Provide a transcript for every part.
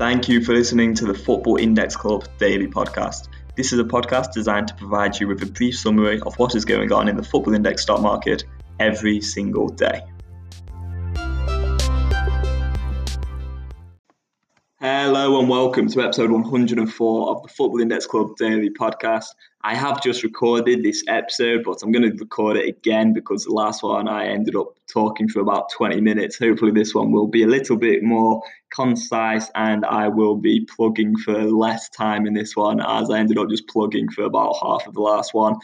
Thank you for listening to the Football Index Club Daily Podcast. This is a podcast designed to provide you with a brief summary of what is going on in the Football Index stock market every single day. Hello and welcome to episode 104 of the Football Index Club Daily Podcast. I have just recorded this episode, but I'm going to record it again because the last one I ended up talking for about 20 minutes. Hopefully, this one will be a little bit more concise and I will be plugging for less time in this one as I ended up just plugging for about half of the last one,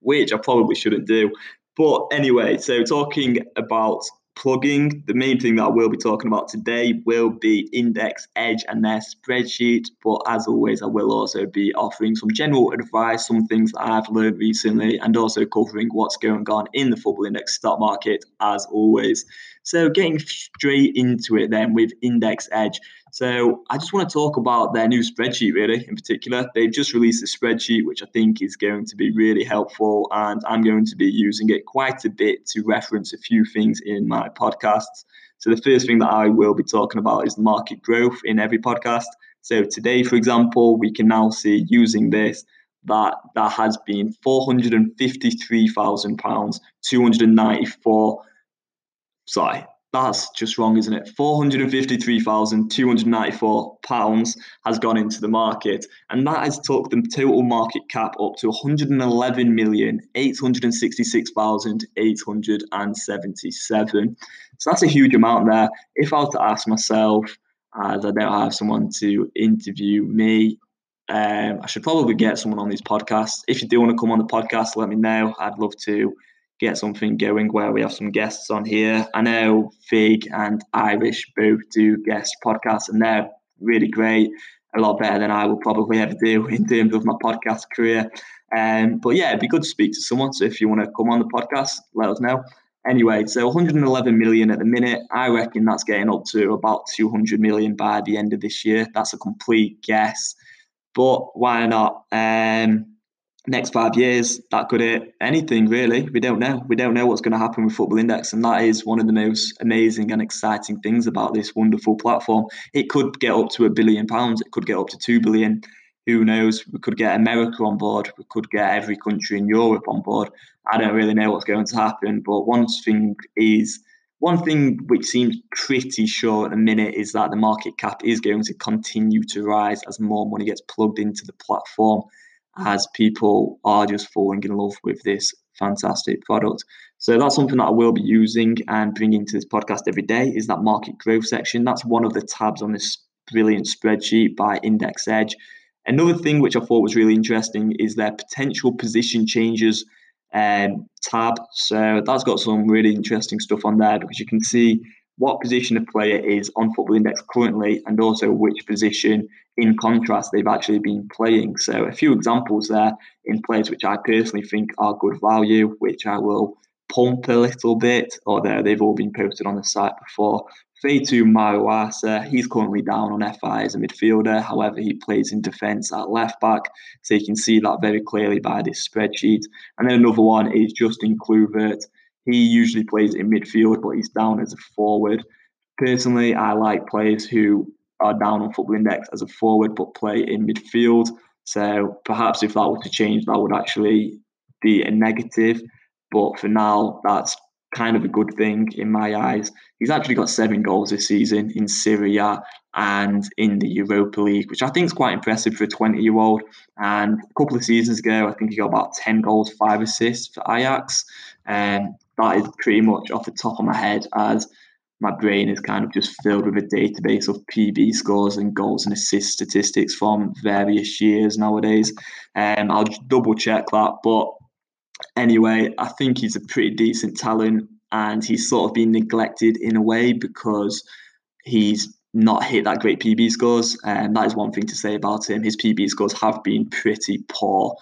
which I probably shouldn't do. But anyway, so talking about plugging. The main thing that I will be talking about today will be Index Edge and their spreadsheet. But as always, I will also be offering some general advice, some things that I've learned recently, and also covering what's going on in the Football Index stock market, as always. So, getting straight into it then with Index Edge. So, I just want to talk about their new spreadsheet, really, in particular. They've just released a spreadsheet, which I think is going to be really helpful, and I'm going to be using it quite a bit to reference a few things in my podcasts. So, the first thing that I will be talking about is market growth in every podcast. So, today, for example, we can now see using this that that has been £453,000, 294 sorry, that's just wrong, isn't it? £453,294 has gone into the market, and that has took the total market cap up to 111,866,877. So that's a huge amount there. If I were to ask myself, as I don't have someone to interview me, um, I should probably get someone on these podcasts. If you do want to come on the podcast, let me know. I'd love to get something going where we have some guests on here. I know Fig and Irish both do guest podcasts, and they're really great, a lot better than I will probably ever do in terms of my podcast career. Um, but yeah, it'd be good to speak to someone. So if you want to come on the podcast, let us know. Anyway, so 111 million at the minute. I reckon that's getting up to about 200 million by the end of this year. That's a complete guess, but why not? Um, next five years, that could hit anything really. We don't know. We don't know what's going to happen with Football Index, and that is one of the most amazing and exciting things about this wonderful platform. It could get up to a billion pounds. It could get up to two billion. Who knows? We could get America on board. We could get every country in Europe on board. I don't really know what's going to happen, but one thing is. One thing which seems pretty sure at the minute is that the market cap is going to continue to rise as more money gets plugged into the platform as people are just falling in love with this fantastic product. So that's something that I will be using and bringing to this podcast every day is that market growth section. That's one of the tabs on this brilliant spreadsheet by Index Edge. Another thing which I thought was really interesting is their potential position changes um, tab. So that's got some really interesting stuff on there because you can see what position a player is on Football Index currently and also which position in contrast they've actually been playing. So a few examples there in players which I personally think are good value, which I will pump a little bit, or they've all been posted on the site before. Faitout Maouassa, he's currently down on FI as a midfielder. However, he plays in defence at left back. So you can see that very clearly by this spreadsheet. And then another one is Justin Kluivert. He usually plays in midfield, but he's down as a forward. Personally, I like players who are down on Football Index as a forward but play in midfield. So perhaps if that were to change, that would actually be a negative. But for now, that's kind of a good thing in my eyes. He's actually got seven goals this season in Serie A and in the Europa League, which I think is quite impressive for a 20 year old. And a couple of seasons ago, I think he got about 10 goals, five assists for Ajax. Um, that is pretty much off the top of my head as my brain is kind of just filled with a database of PB scores and goals and assist statistics from various years nowadays. Um, I'll double check that. But anyway, I think he's a pretty decent talent and he's sort of been neglected in a way because he's not hit that great PB scores. And that is one thing to say about him. His PB scores have been pretty poor.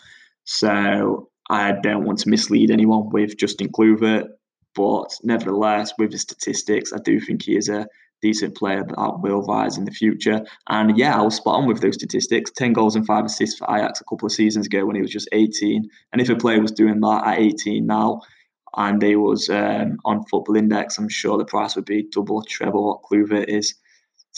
So I don't want to mislead anyone with Justin Kluivert. But nevertheless, with his statistics, I do think he is a decent player that will rise in the future. And yeah, I was spot on with those statistics 10 goals and five assists for Ajax a couple of seasons ago when he was just 18. And if a player was doing that at 18 now, and they was um, on Football Index, I'm sure the price would be double, treble what Kluivert is.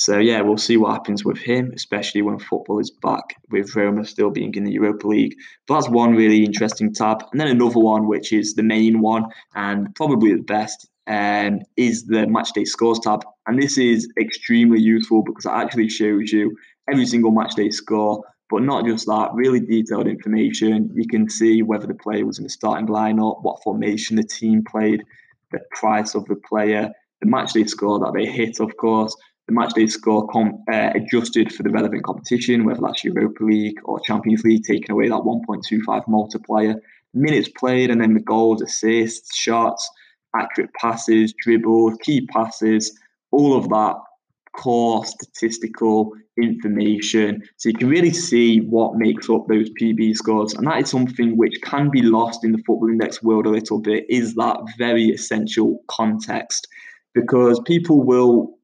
So yeah, we'll see what happens with him, especially when football is back with Roma still being in the Europa League. But that's one really interesting tab. And then another one, which is the main one and probably the best, um, is the matchday scores tab. And this is extremely useful because it actually shows you every single matchday score, but not just that, really detailed information. You can see whether the player was in the starting lineup, what formation the team played, the price of the player, the matchday score that they hit, of course, the matchday score com- uh, adjusted for the relevant competition, whether that's Europa League or Champions League, taking away that 1.25 multiplier, minutes played, and then the goals, assists, shots, accurate passes, dribbles, key passes, all of that core statistical information. So you can really see what makes up those PB scores. And that is something which can be lost in the football index world a little bit, is that very essential context. Because people will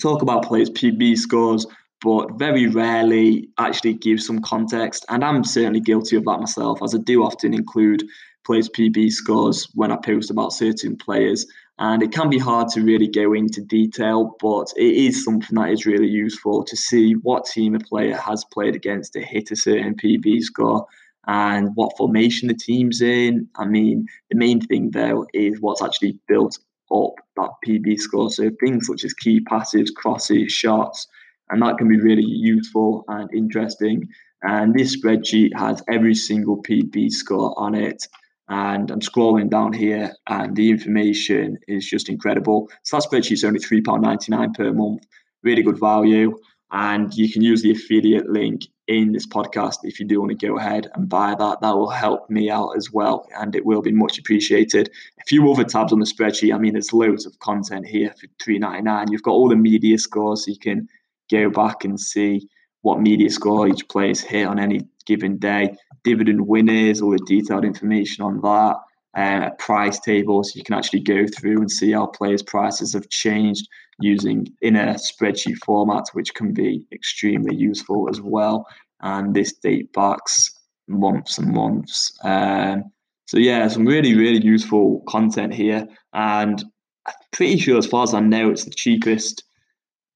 talk about players' PB scores, but very rarely actually give some context. And I'm certainly guilty of that myself, as I do often include players' PB scores when I post about certain players. And it can be hard to really go into detail, but it is something that is really useful to see what team a player has played against to hit a certain PB score and what formation the team's in. I mean, the main thing though is what's actually built up that PB score. So things such as key passes, crosses, shots, and that can be really useful and interesting. And this spreadsheet has every single PB score on it. And I'm scrolling down here, and the information is just incredible. So that spreadsheet's only £3.99 per month, really good value. And you can use the affiliate link in this podcast if you do want to go ahead and buy that. That will help me out as well, and it will be much appreciated. A few other tabs on the spreadsheet. I mean, there's loads of content here for three ninety nine. You've got all the media scores, so you can go back and see what media score each player's hit on any given day. Dividend winners, all the detailed information on that. Uh, a price table, so you can actually go through and see how players' prices have changed using in a spreadsheet format, which can be extremely useful as well. And this date backs months and months. Um, so yeah, some really really useful content here, and I'm pretty sure, as far as I know, it's the cheapest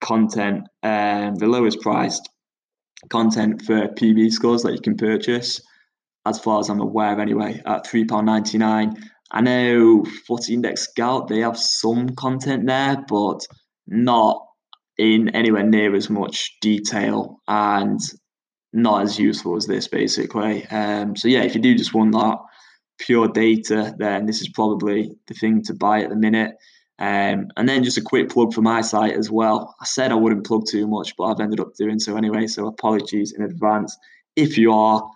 content, um, the lowest priced content for PB scores that you can purchase, as far as I'm aware, anyway, at three pound ninety nine. I know Footy Index Scout they have some content there, but not in anywhere near as much detail and not as useful as this basically. Um, so yeah, if you do just want that pure data, then this is probably the thing to buy at the minute. Um, and then just a quick plug for my site as well. I said I wouldn't plug too much, but I've ended up doing so anyway. So apologies in advance if you are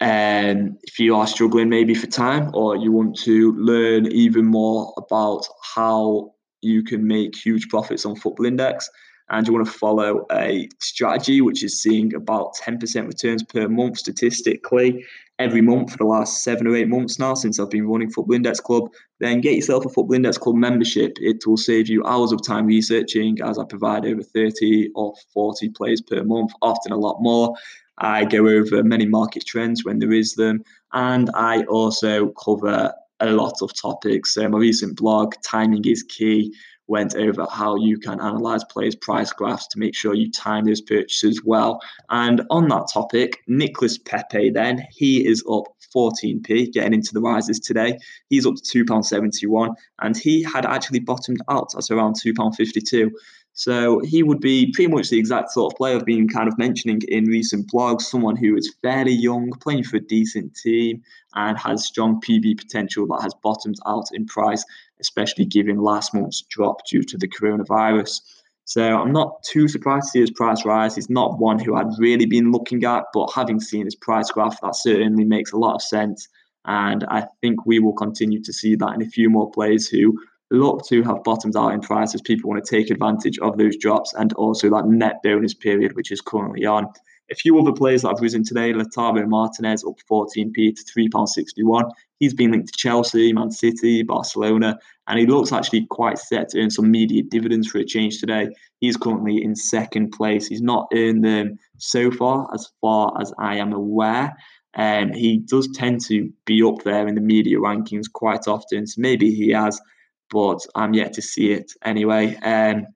um, if you are struggling maybe for time or you want to learn even more about how you can make huge profits on Football Index and you want to follow a strategy which is seeing about 10% returns per month statistically every month for the last seven or eight months now since I've been running Football Index Club, then get yourself a Football Index Club membership. It will save you hours of time researching as I provide over 30 or 40 plays per month, often a lot more. I go over many market trends when there is them, and I also cover a lot of topics. So my recent blog, Timing is Key, went over how you can analyze players' price graphs to make sure you time those purchases well. And on that topic, Nicholas Pepe, then he is up 14p, getting into the rises today. He's up to £2.71, and he had actually bottomed out at around £2.52. So he would be pretty much the exact sort of player I've been kind of mentioning in recent blogs, someone who is fairly young, playing for a decent team, and has strong PB potential that has bottomed out in price, especially given last month's drop due to the coronavirus. So I'm not too surprised to see his price rise. He's not one who I'd really been looking at, but having seen his price graph, that certainly makes a lot of sense. And I think we will continue to see that in a few more players who look to have bottomed out in prices. People want to take advantage of those drops and also that net bonus period, which is currently on. A few other players that have risen today, Lautaro Martinez up 14p to £3.61. He's been linked to Chelsea, Man City, Barcelona, and he looks actually quite set to earn some media dividends for a change today. He's currently in second place. He's not earned them so far, as far as I am aware. And um, he does tend to be up there in the media rankings quite often. So maybe he has but I'm yet to see it anyway. Um,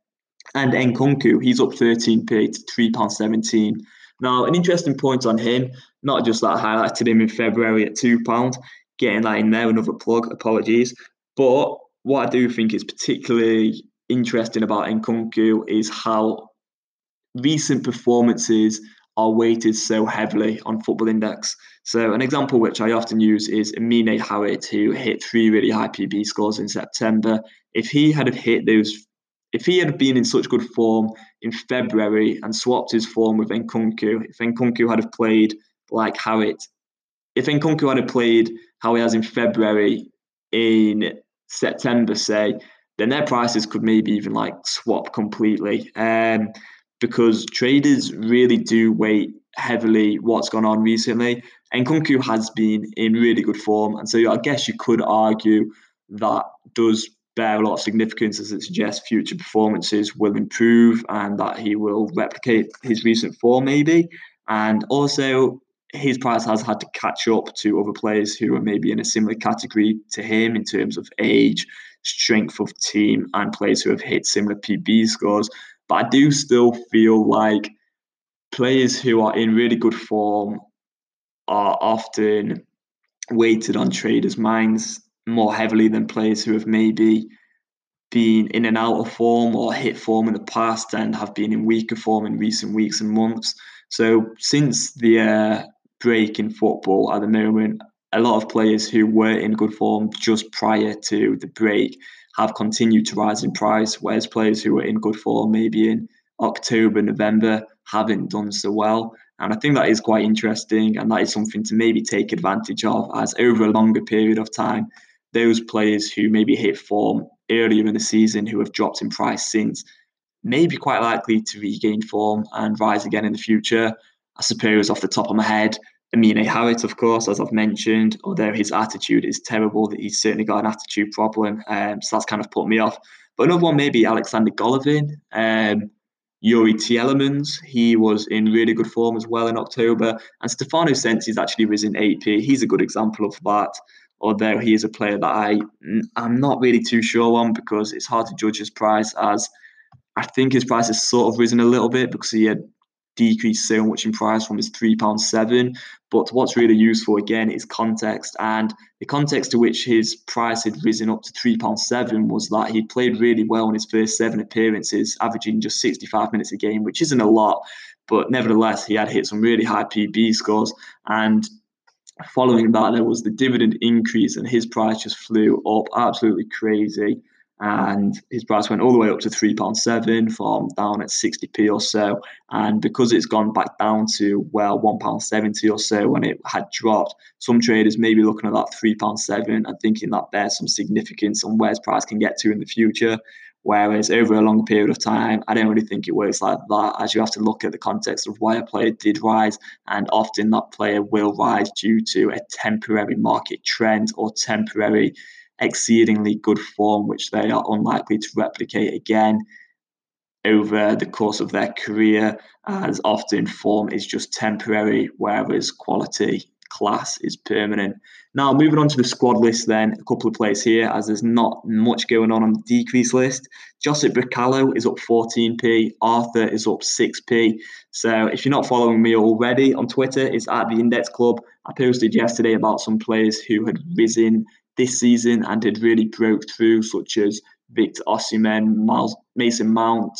And Nkunku, he's up 13p to £3.17. Now, an interesting point on him, not just that I highlighted him in February at £2, getting that in there, another plug, apologies. But what I do think is particularly interesting about Nkunku is how recent performances are weighted so heavily on Football Index. So, an example which I often use is Amine Harit, who hit three really high PB scores in September. If he had hit those, if he had been in such good form in February and swapped his form with Nkunku, if Nkunku had have played like Harit, if Nkunku had played how he has in February in September, say, then their prices could maybe even like swap completely. Um, because traders really do weight heavily what's gone on recently. Nkunku has been in really good form. And so I guess you could argue that does bear a lot of significance as it suggests future performances will improve and that he will replicate his recent form maybe. And also his price has had to catch up to other players who are maybe in a similar category to him in terms of age, strength of team, and players who have hit similar PB scores. But I do still feel like players who are in really good form are often weighted on traders' minds more heavily than players who have maybe been in and out of form or hit form in the past and have been in weaker form in recent weeks and months. So since the uh, break in football at the moment, a lot of players who were in good form just prior to the break have continued to rise in price, whereas players who were in good form maybe in October, November haven't done so well. And I think that is quite interesting, and that is something to maybe take advantage of as over a longer period of time, those players who maybe hit form earlier in the season who have dropped in price since may be quite likely to regain form and rise again in the future. I suppose off the top of my head, Amine Harit, of course, as I've mentioned, although his attitude is terrible, that he's certainly got an attitude problem. Um, so that's kind of put me off. But another one, maybe Alexander Golovin, um, Youri Tielemans. He was in really good form as well in October. And Stefano Sensi's actually risen 8p. He's a good example of that. Although he is a player that I I'm not really too sure on because it's hard to judge his price as I think his price has sort of risen a little bit because he had decreased so much in price from his £3.7. But what's really useful again is context. And the context to which his price had risen up to £3.7 was that he played really well in his first seven appearances, averaging just 65 minutes a game, which isn't a lot. But nevertheless, he had hit some really high PB scores. And following that, there was the dividend increase, and his price just flew up absolutely crazy and his price went all the way up to three pound seven from down at sixty p or so. And because it's gone back down to well one pound seventy or so when it had dropped, some traders may be looking at that three pound seven and thinking that there's some significance on where his price can get to in the future. Whereas over a long period of time, I don't really think it works like that, as you have to look at the context of why a player did rise, and often that player will rise due to a temporary market trend or temporary exceedingly good form, which they are unlikely to replicate again over the course of their career, as often form is just temporary, whereas quality class is permanent. Now, moving on to the squad list, then a couple of players here, as there's not much going on on the decrease list. Josip Brekalo is up 14p, Arthur is up 6p. So, if you're not following me already on Twitter, it's at the Index Club. I posted yesterday about some players who had risen this season and did really broke through, such as Victor Osimhen, Miles, Mason Mount,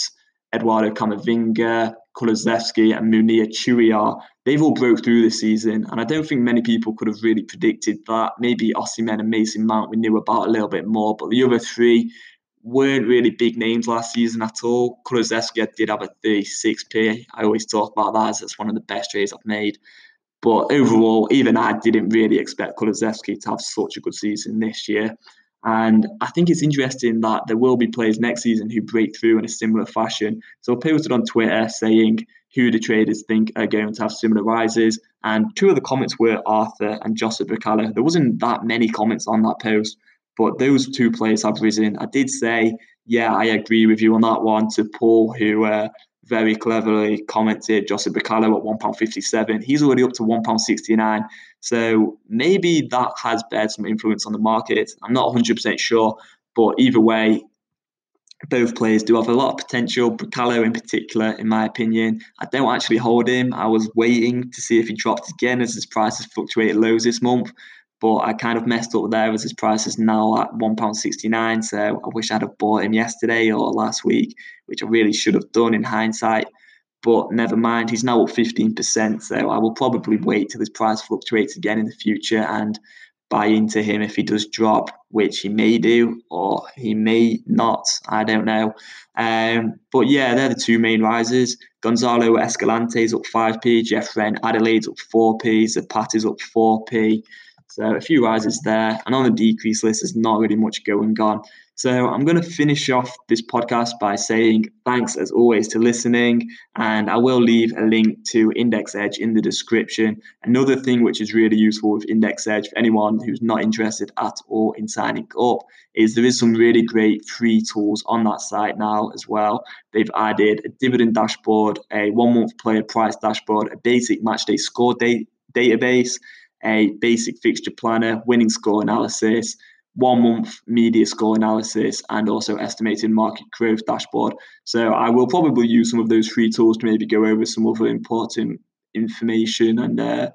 Eduardo Camavinga, Kulusevski, and Mounir Chouiar. They've all broke through this season, and I don't think many people could have really predicted that. Maybe Osimhen and Mason Mount we knew about a little bit more, but the other three weren't really big names last season at all. Kulusevski did have a 36p. I always talk about that as it's one of the best trades I've made. But overall, even I didn't really expect Kulusevski to have such a good season this year. And I think it's interesting that there will be players next season who break through in a similar fashion. So I posted on Twitter saying who the traders think are going to have similar rises. And two of the comments were Arthur and Josip Brekalo. There wasn't that many comments on that post, but those two players have risen. I did say, yeah, I agree with you on that one to Paul, who uh, very cleverly commented Josip Brekalo at £1.57. He's already up to £1.69. So maybe that has bear some influence on the market. I'm not 100% sure. But either way, both players do have a lot of potential. Brekalo, in particular, in my opinion, I don't actually hold him. I was waiting to see if he dropped again as his price has fluctuated lows this month, but I kind of messed up there as his price is now at £1.69. So I wish I'd have bought him yesterday or last week, which I really should have done in hindsight. But never mind, he's now up 15%. So I will probably wait till his price fluctuates again in the future and buy into him if he does drop, which he may do or he may not. I don't know. Um, but yeah, they're the two main risers. Gonzalo Escalante is up 5p, Jeff Reine-Adelaide's up 4p, Zapata's up 4p. So a few rises there. And on the decrease list, there's not really much going on. So I'm going to finish off this podcast by saying thanks as always to listening. And I will leave a link to Index Edge in the description. Another thing which is really useful with Index Edge for anyone who's not interested at all in signing up is there is some really great free tools on that site now as well. They've added a dividend dashboard, a one month player price dashboard, a basic match day score date database a basic fixture planner, winning score analysis, one month media score analysis, and also estimated market growth dashboard. So I will probably use some of those free tools to maybe go over some other important information and uh,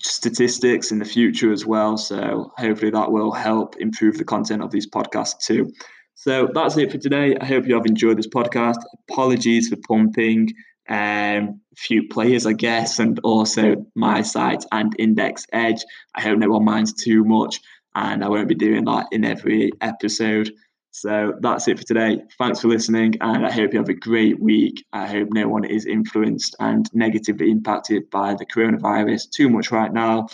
statistics in the future as well. So hopefully that will help improve the content of these podcasts too. So that's it for today. I hope you have enjoyed this podcast. Apologies for pumping um, few players, I guess, and also my site and Index Edge. I hope no one minds too much, and I won't be doing that in every episode. So that's it for today. Thanks for listening, and I hope you have a great week. I hope no one is influenced and negatively impacted by the coronavirus too much right now.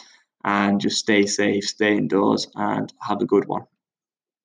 And just stay safe, stay indoors, and have a good one.